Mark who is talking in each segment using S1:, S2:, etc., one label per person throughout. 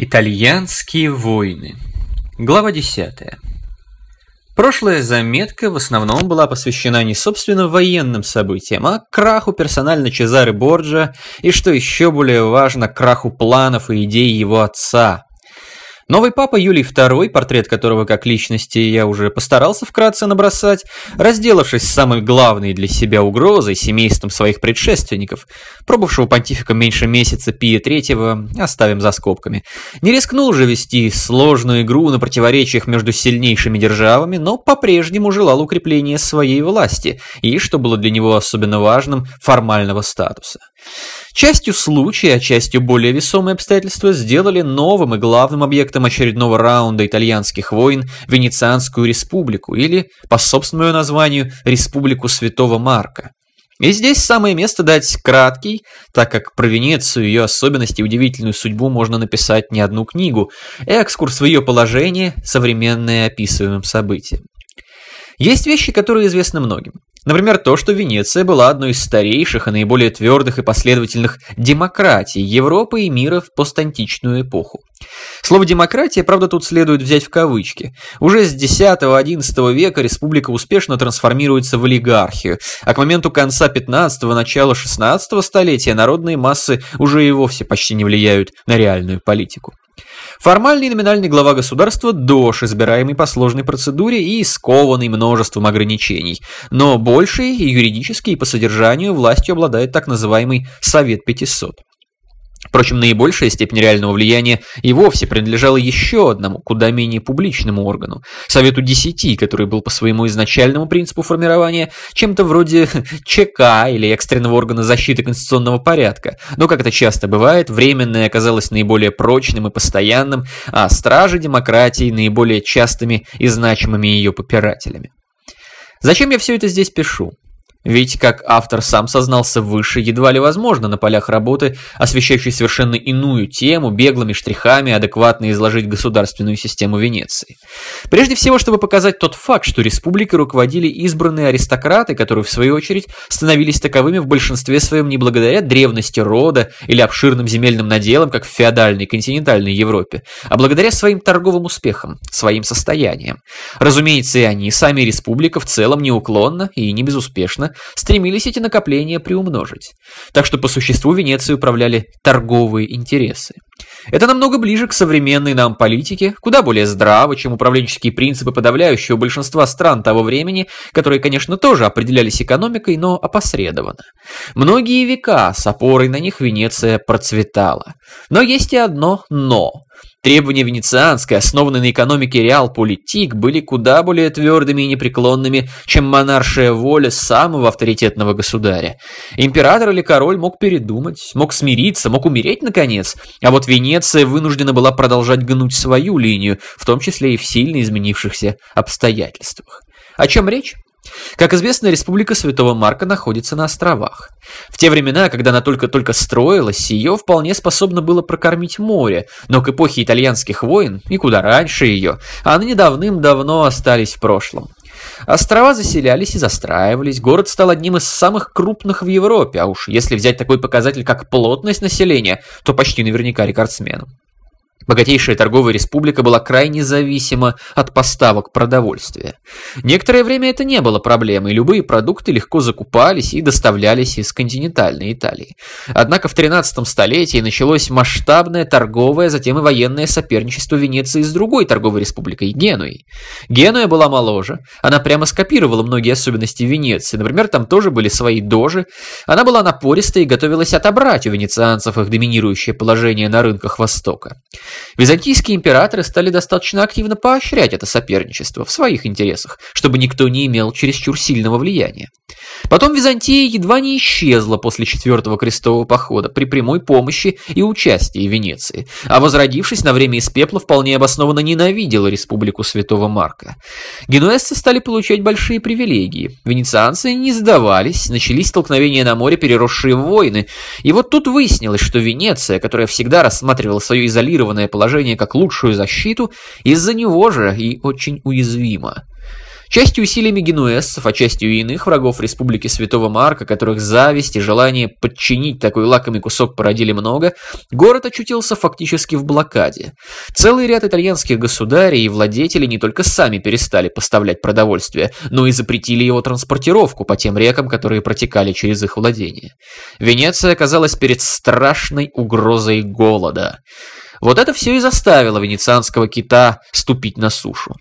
S1: Итальянские войны. Глава 10. Прошлая заметка в основном была посвящена не собственно военным событиям, а краху персонально Чезаре Борджа и, что еще более важно, краху планов и идей его отца, Новый папа Юлий II, портрет которого как личности я уже постарался вкратце набросать, разделавшись с самой главной для себя угрозой, семейством своих предшественников, пробовавшего понтифика меньше месяца Пия III, оставим за скобками, не рискнул же вести сложную игру на противоречиях между сильнейшими державами, но по-прежнему желал укрепления своей власти и, что было для него особенно важным, формального статуса. Частью случая, а частью более весомые обстоятельства сделали новым и главным объектом очередного раунда итальянских войн Венецианскую республику или, по собственному названию, Республику Святого Марка. И здесь самое место дать краткий, так как про Венецию, ее особенности и удивительную судьбу можно написать не одну книгу, экскурс в ее положение, современное описываемым событием. Есть вещи, которые известны многим. Например, то, что Венеция была одной из старейших и наиболее твердых и последовательных демократий Европы и мира в постантичную эпоху. Слово «демократия», правда, тут следует взять в кавычки. Уже с X-XI века республика успешно трансформируется в олигархию, а к моменту конца 15-го, начала 16 столетия народные массы уже и вовсе почти не влияют на реальную политику. Формальный номинальный глава государства – дож, избираемый по сложной процедуре и скованный множеством ограничений. Но большей и юридически, и по содержанию властью обладает так называемый Совет 500. Впрочем, наибольшая степень реального влияния и вовсе принадлежала еще одному, куда менее публичному органу – Совету Десяти, который был по своему изначальному принципу формирования чем-то вроде ЧК или экстренного органа защиты конституционного порядка. Но, как это часто бывает, временное оказалось наиболее прочным и постоянным, а стражи демократии – наиболее частыми и значимыми ее попирателями. Зачем я все это здесь пишу? Ведь, как автор сам сознался выше, едва ли возможно на полях работы, освещающей совершенно иную тему, беглыми штрихами адекватно изложить государственную систему Венеции. Прежде всего, чтобы показать тот факт, что республикой руководили избранные аристократы, которые, в свою очередь, становились таковыми в большинстве своем не благодаря древности рода или обширным земельным наделам, как в феодальной континентальной Европе, а благодаря своим торговым успехам, своим состояниям. Разумеется, и они, сами республика, в целом неуклонно и не безуспешно стремились эти накопления приумножить. Так что по существу Венецией управляли торговые интересы. Это намного ближе к современной нам политике, куда более здраво, чем управленческие принципы подавляющего большинства стран того времени, которые, конечно, тоже определялись экономикой, но опосредованно. Многие века с опорой на них Венеция процветала. Но есть и одно «но». Требования венецианской, основанные на экономике реал-политик, были куда более твердыми и непреклонными, чем монаршая воля самого авторитетного государя. Император или король мог передумать, мог смириться, мог умереть наконец, а вот Венеция вынуждена была продолжать гнуть свою линию, в том числе и в сильно изменившихся обстоятельствах. О чем речь? Как известно, Республика Святого Марка находится на островах. В те времена, когда она только-только строилась, ее вполне способно было прокормить море, но к эпохе итальянских войн, и куда раньше ее, они давным-давно остались в прошлом. Острова заселялись и застраивались, город стал одним из самых крупных в Европе, а уж если взять такой показатель, как плотность населения, то почти наверняка рекордсменом. Богатейшая торговая республика была крайне зависима от поставок продовольствия. Некоторое время это не было проблемой, любые продукты легко закупались и доставлялись из континентальной Италии. Однако в 13 столетии началось масштабное торговое, затем и военное соперничество Венеции с другой торговой республикой – Генуей. Генуя была моложе, она прямо скопировала многие особенности Венеции, например, там тоже были свои дожи, она была напористой и готовилась отобрать у венецианцев их доминирующее положение на рынках Востока. Византийские императоры стали достаточно активно поощрять это соперничество в своих интересах, чтобы никто не имел чересчур сильного влияния. Потом Византия едва не исчезла после Четвертого крестового похода при прямой помощи и участии Венеции, а возродившись на время из пепла вполне обоснованно ненавидела республику Святого Марка. Генуэзцы стали получать большие привилегии, венецианцы не сдавались, начались столкновения на море, переросшие в войны, и вот тут выяснилось, что Венеция, которая всегда рассматривала свое изолированное положение как лучшую защиту, из-за него же и очень уязвима. Частью усилиями генуэзцев, а частью и иных врагов Республики Святого Марка, которых зависть и желание подчинить такой лакомый кусок породили много, город очутился фактически в блокаде. Целый ряд итальянских государей и владетелей не только сами перестали поставлять продовольствие, но и запретили его транспортировку по тем рекам, которые протекали через их владения. Венеция оказалась перед страшной угрозой голода. Вот это все и заставило венецианского кита ступить на сушу.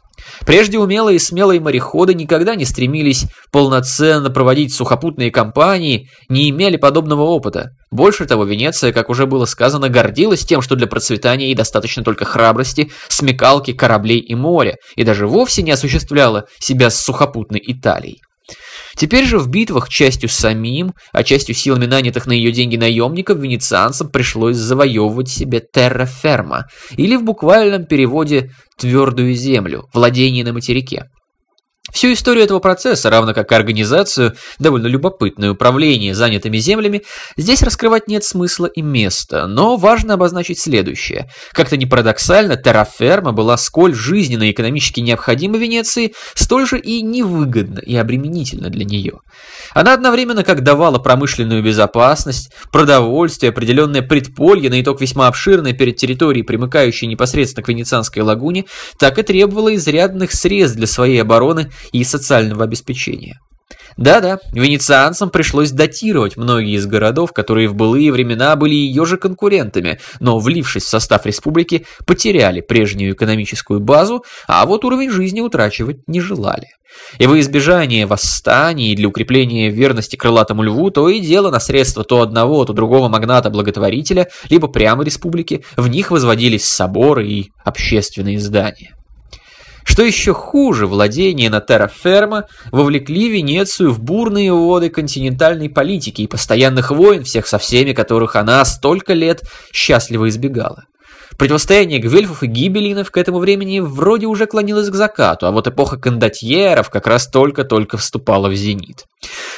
S1: Прежде умелые и смелые мореходы никогда не стремились полноценно проводить сухопутные кампании, не имели подобного опыта. Больше того, Венеция, как уже было сказано, гордилась тем, что для процветания ей достаточно только храбрости, смекалки, кораблей и моря, и даже вовсе не осуществляла себя с сухопутной Италией. Теперь же в битвах частью самим, а частью силами нанятых на ее деньги наемников, венецианцам пришлось завоевывать себе терра-ферма, или в буквальном переводе «твердую землю», владение на материке. Всю историю этого процесса, равно как и организацию, довольно любопытное управление занятыми землями, здесь раскрывать нет смысла и места, но важно обозначить следующее. Как-то не парадоксально, терраферма была сколь жизненно и экономически необходима Венеции, столь же и невыгодна и обременительна для нее. Она одновременно как давала промышленную безопасность, продовольствие, определенное предполье, на итог весьма обширное перед территорией, примыкающей непосредственно к Венецианской лагуне, так и требовала изрядных средств для своей обороны и социального обеспечения. Да-да, венецианцам пришлось датировать многие из городов, которые в былые времена были ее же конкурентами, но, влившись в состав республики, потеряли прежнюю экономическую базу, а вот уровень жизни утрачивать не желали. И во избежание восстаний для укрепления верности крылатому льву, то и дело на средства то одного, то другого магната-благотворителя, либо прямо республики, в них возводились соборы и общественные здания. Что еще хуже, владения на терраферма вовлекли Венецию в бурные воды континентальной политики и постоянных войн, всех со всеми которых она столько лет счастливо избегала. Противостояние гвельфов и гибелинов к этому времени вроде уже клонилось к закату, а вот эпоха кондотьеров как раз только-только вступала в зенит.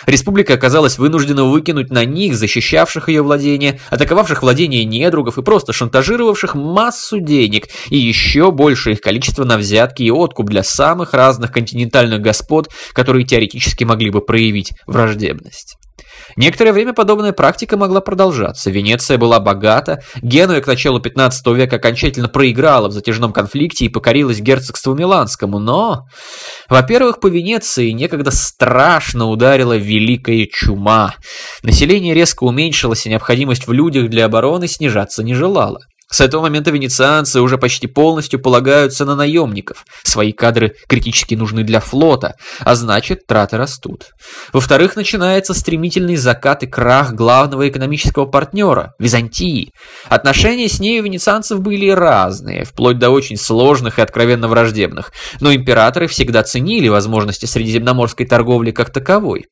S1: Республика оказалась вынуждена выкинуть на них, защищавших ее владения, атаковавших владения недругов и просто шантажировавших массу денег и еще больше их количество на взятки и откуп для самых разных континентальных господ, которые теоретически могли бы проявить враждебность. Некоторое время подобная практика могла продолжаться. Венеция была богата, Генуя к началу 15 века окончательно проиграла в затяжном конфликте и покорилась герцогству Миланскому, но, во-первых, по Венеции некогда страшно ударила великая чума. Население резко уменьшилось, и необходимость в людях для обороны снижаться не желала. С этого момента венецианцы уже почти полностью полагаются на наемников. Свои кадры критически нужны для флота, а значит, траты растут. Во-вторых, начинается стремительный закат и крах главного экономического партнера – Византии. Отношения с ней у венецианцев были разные, вплоть до очень сложных и откровенно враждебных, но императоры всегда ценили возможности средиземноморской торговли как таковой.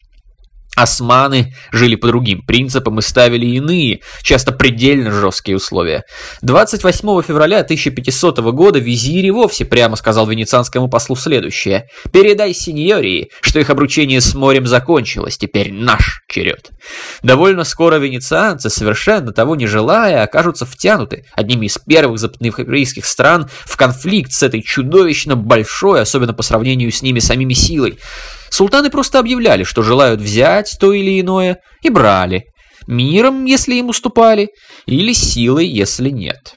S1: Османы жили по другим принципам и ставили иные, часто предельно жесткие условия. 28 февраля 1500 года визирь и вовсе прямо сказал венецианскому послу следующее. «Передай сеньории, что их обручение с морем закончилось, теперь наш черед». Довольно скоро венецианцы, совершенно того не желая, окажутся втянуты одними из первых западноевропейских стран в конфликт с этой чудовищно большой, особенно по сравнению с ними самими силой. Султаны просто объявляли, что желают взять то или иное, и брали. Миром, если им уступали, или силой, если нет.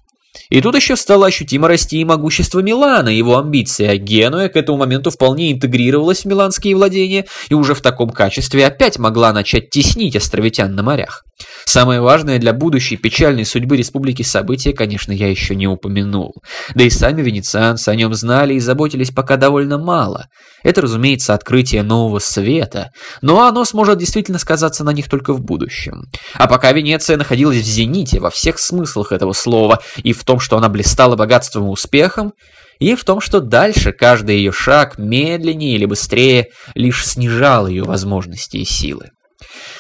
S1: И тут еще стало ощутимо расти и могущество Милана, его амбиции, а Генуя к этому моменту вполне интегрировалась в миланские владения и уже в таком качестве опять могла начать теснить островитян на морях. Самое важное для будущей печальной судьбы республики события, конечно, я еще не упомянул. Да и сами венецианцы о нем знали и заботились пока довольно мало. Это, разумеется, открытие нового света, но оно сможет действительно сказаться на них только в будущем. А пока Венеция находилась в зените во всех смыслах этого слова, и в том, что она блистала богатством и успехом, и в том, что дальше каждый ее шаг, медленнее или быстрее, лишь снижал ее возможности и силы.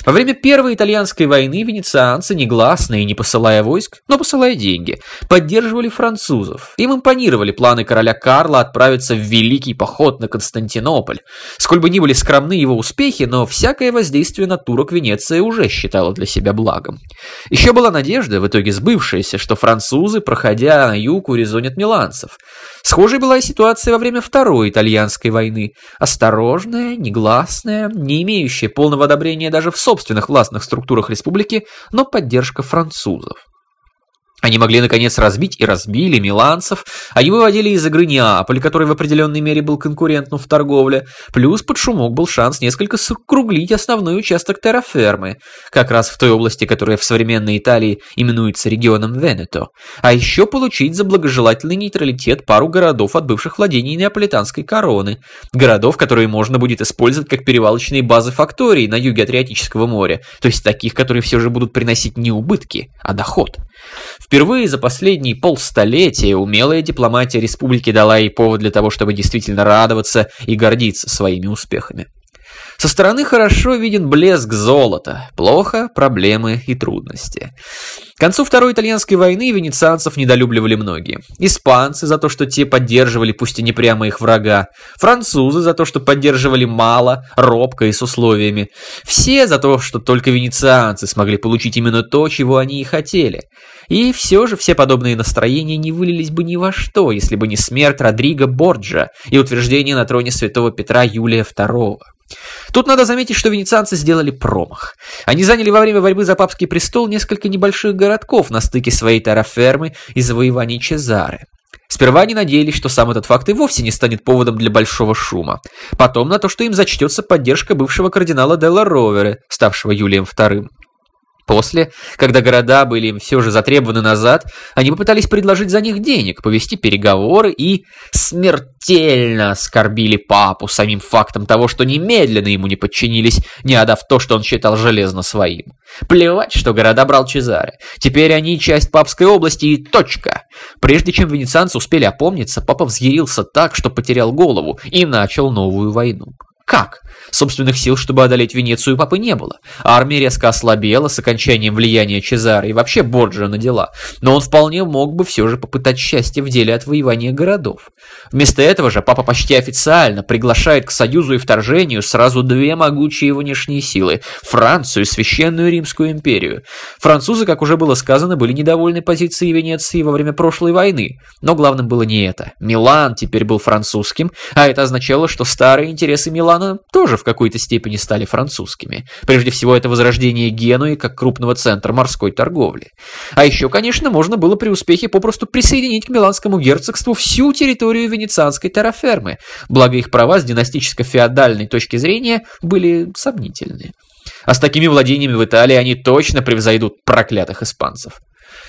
S1: Во время Первой итальянской войны венецианцы, негласно и не посылая войск, но посылая деньги, поддерживали французов. Им импонировали планы короля Карла отправиться в великий поход на Константинополь. Сколь бы ни были скромны его успехи, но всякое воздействие на турок Венеция уже считала для себя благом. Еще была надежда, в итоге сбывшаяся, что французы, проходя на юг, урезонят миланцев. Схожей была и ситуация во время Второй итальянской войны. Осторожная, негласная, не имеющая полного одобрения даже в собственных властных структурах республики, но поддержка французов. Они могли, наконец, разбить и разбили миланцев, они выводили из игры Неаполь, который в определенной мере был конкурентом в торговле, плюс под шумок был шанс несколько сокруглить основной участок террафермы, как раз в той области, которая в современной Италии именуется регионом Венето, а еще получить за благожелательный нейтралитет пару городов от бывших владений неаполитанской короны, городов, которые можно будет использовать как перевалочные базы факторий на юге Адриатического моря, то есть таких, которые все же будут приносить не убытки, а доход. Впервые за последние полстолетия умелая дипломатия республики дала ей повод для того, чтобы действительно радоваться и гордиться своими успехами. Со стороны хорошо виден блеск золота, плохо – проблемы и трудности. К концу Второй итальянской войны венецианцев недолюбливали многие. Испанцы за то, что те поддерживали, пусть и не прямо их врага. Французы за то, что поддерживали мало, робко и с условиями. Все за то, что только венецианцы смогли получить именно то, чего они и хотели. И все же все подобные настроения не вылились бы ни во что, если бы не смерть Родриго Борджа и утверждение на троне святого Петра Юлия II. Тут надо заметить, что венецианцы сделали промах. Они заняли во время борьбы за папский престол несколько небольших городков на стыке своей тарафермы и завоеваний Чезары. Сперва они надеялись, что сам этот факт и вовсе не станет поводом для большого шума. Потом на то, что им зачтется поддержка бывшего кардинала Делла Ровере, ставшего Юлием II. После, когда города были им все же затребованы назад, они попытались предложить за них денег, повести переговоры и смертельно оскорбили папу самим фактом того, что немедленно ему не подчинились, не отдав то, что он считал железно своим. Плевать, что города брал Чезаре. Теперь они часть папской области и точка. Прежде чем венецианцы успели опомниться, папа взъярился так, что потерял голову и начал новую войну. Как? Собственных сил, чтобы одолеть Венецию, папы не было. Армия резко ослабела с окончанием влияния Чезаро и вообще Борджа на дела. Но он вполне мог бы все же попытать счастье в деле отвоевания городов. Вместо этого же папа почти официально приглашает к союзу и вторжению сразу две могучие внешние силы – Францию и Священную Римскую империю. Французы, как уже было сказано, были недовольны позицией Венеции во время прошлой войны. Но главным было не это. Милан теперь был французским, а это означало, что старые интересы Милана Милана тоже в какой-то степени стали французскими. Прежде всего, это возрождение Генуи как крупного центра морской торговли. А еще, конечно, можно было при успехе попросту присоединить к Миланскому герцогству всю территорию венецианской террафермы, благо их права с династическо-феодальной точки зрения были сомнительны. А с такими владениями в Италии они точно превзойдут проклятых испанцев.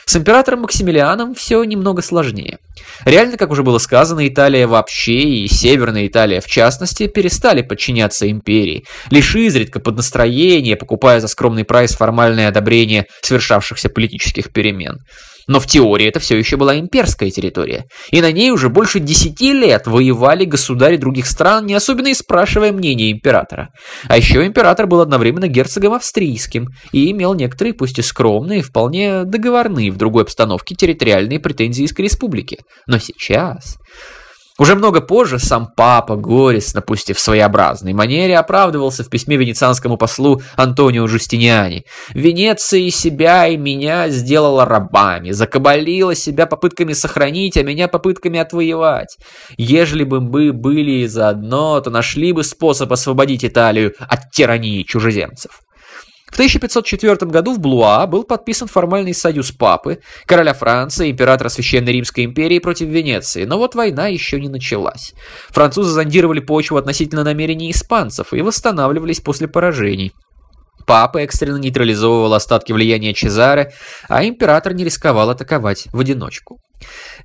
S1: С императором Максимилианом все немного сложнее. Реально, как уже было сказано, Италия вообще и Северная Италия в частности перестали подчиняться империи, лишь изредка под настроение, покупая за скромный прайс формальное одобрение совершавшихся политических перемен. Но в теории это все еще была имперская территория, и на ней уже больше десяти лет воевали государи других стран, не особенно и спрашивая мнения императора. А еще император был одновременно герцогом австрийским и имел некоторые, пусть и скромные, вполне договорные в другой обстановке территориальные претензии к республике. Но сейчас... Уже много позже сам папа, горестно, пусть и в своеобразной манере, оправдывался в письме венецианскому послу Антонио Жустиниани. «Венеция и себя, и меня сделала рабами, закабалила себя попытками сохранить, а меня попытками отвоевать. Ежели бы мы были заодно, то нашли бы способ освободить Италию от тирании чужеземцев». В 1504 году в Блуа был подписан формальный союз папы, короля Франции, императора Священной Римской империи против Венеции, но вот война еще не началась. Французы зондировали почву относительно намерений испанцев и восстанавливались после поражений. Папа экстренно нейтрализовывал остатки влияния Чезаре, а император не рисковал атаковать в одиночку.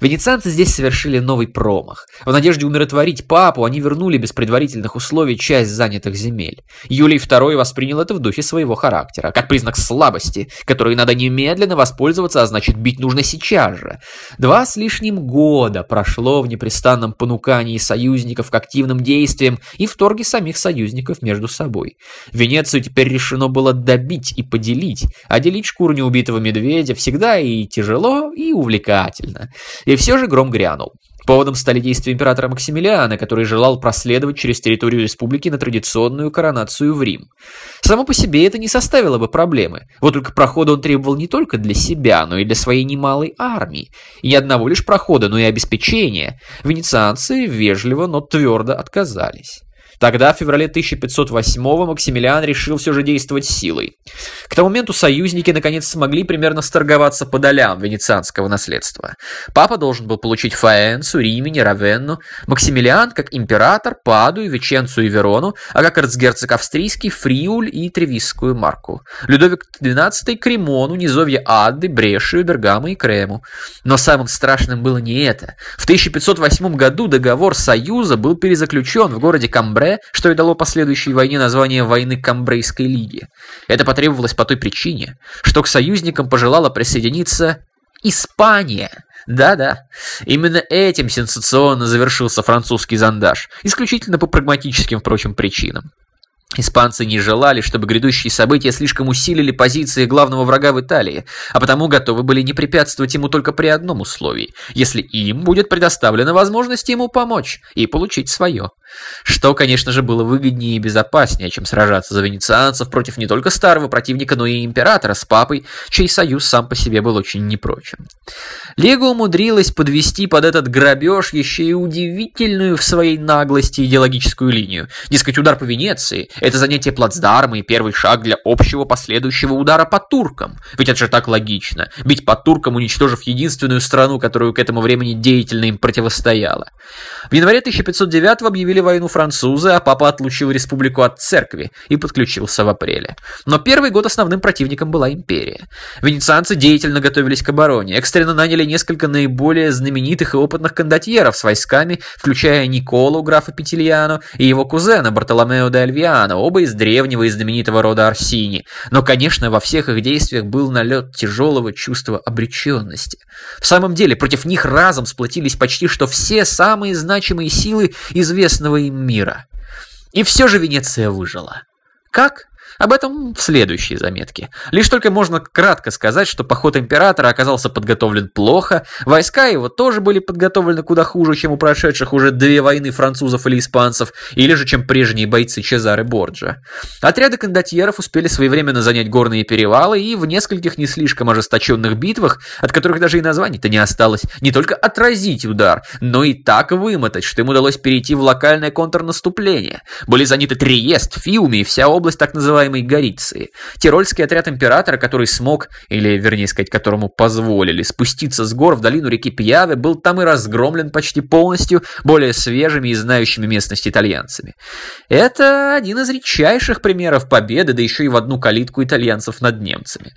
S1: Венецианцы здесь совершили новый промах. В надежде умиротворить папу, они вернули без предварительных условий часть занятых земель. Юлий II воспринял это в духе своего характера, как признак слабости, которой надо немедленно воспользоваться, а значит бить нужно сейчас же. Два с лишним года прошло в непрестанном понукании союзников к активным действиям и в торге самих союзников между собой. Венецию теперь решено было добить и поделить, а делить шкуру неубитого медведя всегда и тяжело, и увлекательно. И все же гром грянул. Поводом стали действия императора Максимилиана, который желал проследовать через территорию республики на традиционную коронацию в Рим. Само по себе это не составило бы проблемы. Вот только прохода он требовал не только для себя, но и для своей немалой армии. И не одного лишь прохода, но и обеспечения. Венецианцы вежливо, но твердо отказались. Тогда, в феврале 1508-го, Максимилиан решил все же действовать силой. К тому моменту союзники наконец смогли примерно сторговаться по долям венецианского наследства. Папа должен был получить Фаэнцу, Римени, Равенну, Максимилиан как император, Падую, Веченцу и Верону, а как эрцгерцог австрийский Фриуль и Тревисскую марку. Людовик XII – Кремону, низовье Адды, Брешию, Бергамо и Крему. Но самым страшным было не это. В 1508 году договор Союза был перезаключен в городе Камбре Камбре, что и дало последующей войне название войны Камбрейской лиги. Это потребовалось по той причине, что к союзникам пожелала присоединиться Испания. Да-да, именно этим сенсационно завершился французский зондаж, исключительно по прагматическим, впрочем, причинам. Испанцы не желали, чтобы грядущие события слишком усилили позиции главного врага в Италии, а потому готовы были не препятствовать ему только при одном условии, если им будет предоставлена возможность ему помочь и получить свое. Что, конечно же, было выгоднее и безопаснее, чем сражаться за венецианцев против не только старого противника, но и императора с папой, чей союз сам по себе был очень непрочен. Лего умудрилась подвести под этот грабеж еще и удивительную в своей наглости идеологическую линию. Дескать, удар по Венеции – это занятие плацдарма и первый шаг для общего последующего удара по туркам. Ведь это же так логично – бить по туркам, уничтожив единственную страну, которую к этому времени деятельно им противостояла. В январе 1509 объявили войну французы, а папа отлучил республику от церкви и подключился в апреле. Но первый год основным противником была империя. Венецианцы деятельно готовились к обороне, экстренно наняли несколько наиболее знаменитых и опытных кондотьеров с войсками, включая Николу, графа Петильяно, и его кузена Бартоломео де Альвиано, оба из древнего и знаменитого рода Арсини. Но, конечно, во всех их действиях был налет тяжелого чувства обреченности. В самом деле, против них разом сплотились почти что все самые значимые силы известного им мира. И все же Венеция выжила. Как? Об этом в следующей заметке. Лишь только можно кратко сказать, что поход императора оказался подготовлен плохо, войска его тоже были подготовлены куда хуже, чем у прошедших уже две войны французов или испанцев, или же чем прежние бойцы Чезары Борджа. Отряды кондотьеров успели своевременно занять горные перевалы и в нескольких не слишком ожесточенных битвах, от которых даже и названий-то не осталось, не только отразить удар, но и так вымотать, что им удалось перейти в локальное контрнаступление. Были заняты Триест, Фиуми и вся область так называемой называемой Гориции. Тирольский отряд императора, который смог, или вернее сказать, которому позволили спуститься с гор в долину реки Пьяве, был там и разгромлен почти полностью более свежими и знающими местность итальянцами. Это один из редчайших примеров победы, да еще и в одну калитку итальянцев над немцами.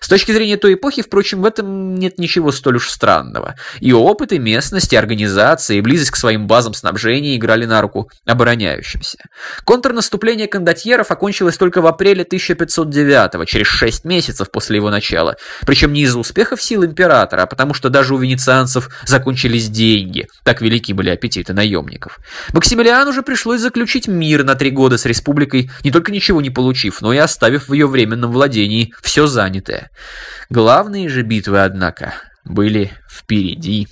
S1: С точки зрения той эпохи, впрочем, в этом нет ничего столь уж странного. И опыт, и местность, и близость к своим базам снабжения играли на руку обороняющимся. Контрнаступление кондотьеров окончилось только в апреле 1509 через 6 месяцев после его начала. Причем не из-за успехов сил императора, а потому что даже у венецианцев закончились деньги. Так велики были аппетиты наемников. Максимилиану уже пришлось заключить мир на три года с республикой, не только ничего не получив, но и оставив в ее временном владении все занятое. Главные же битвы, однако, были впереди.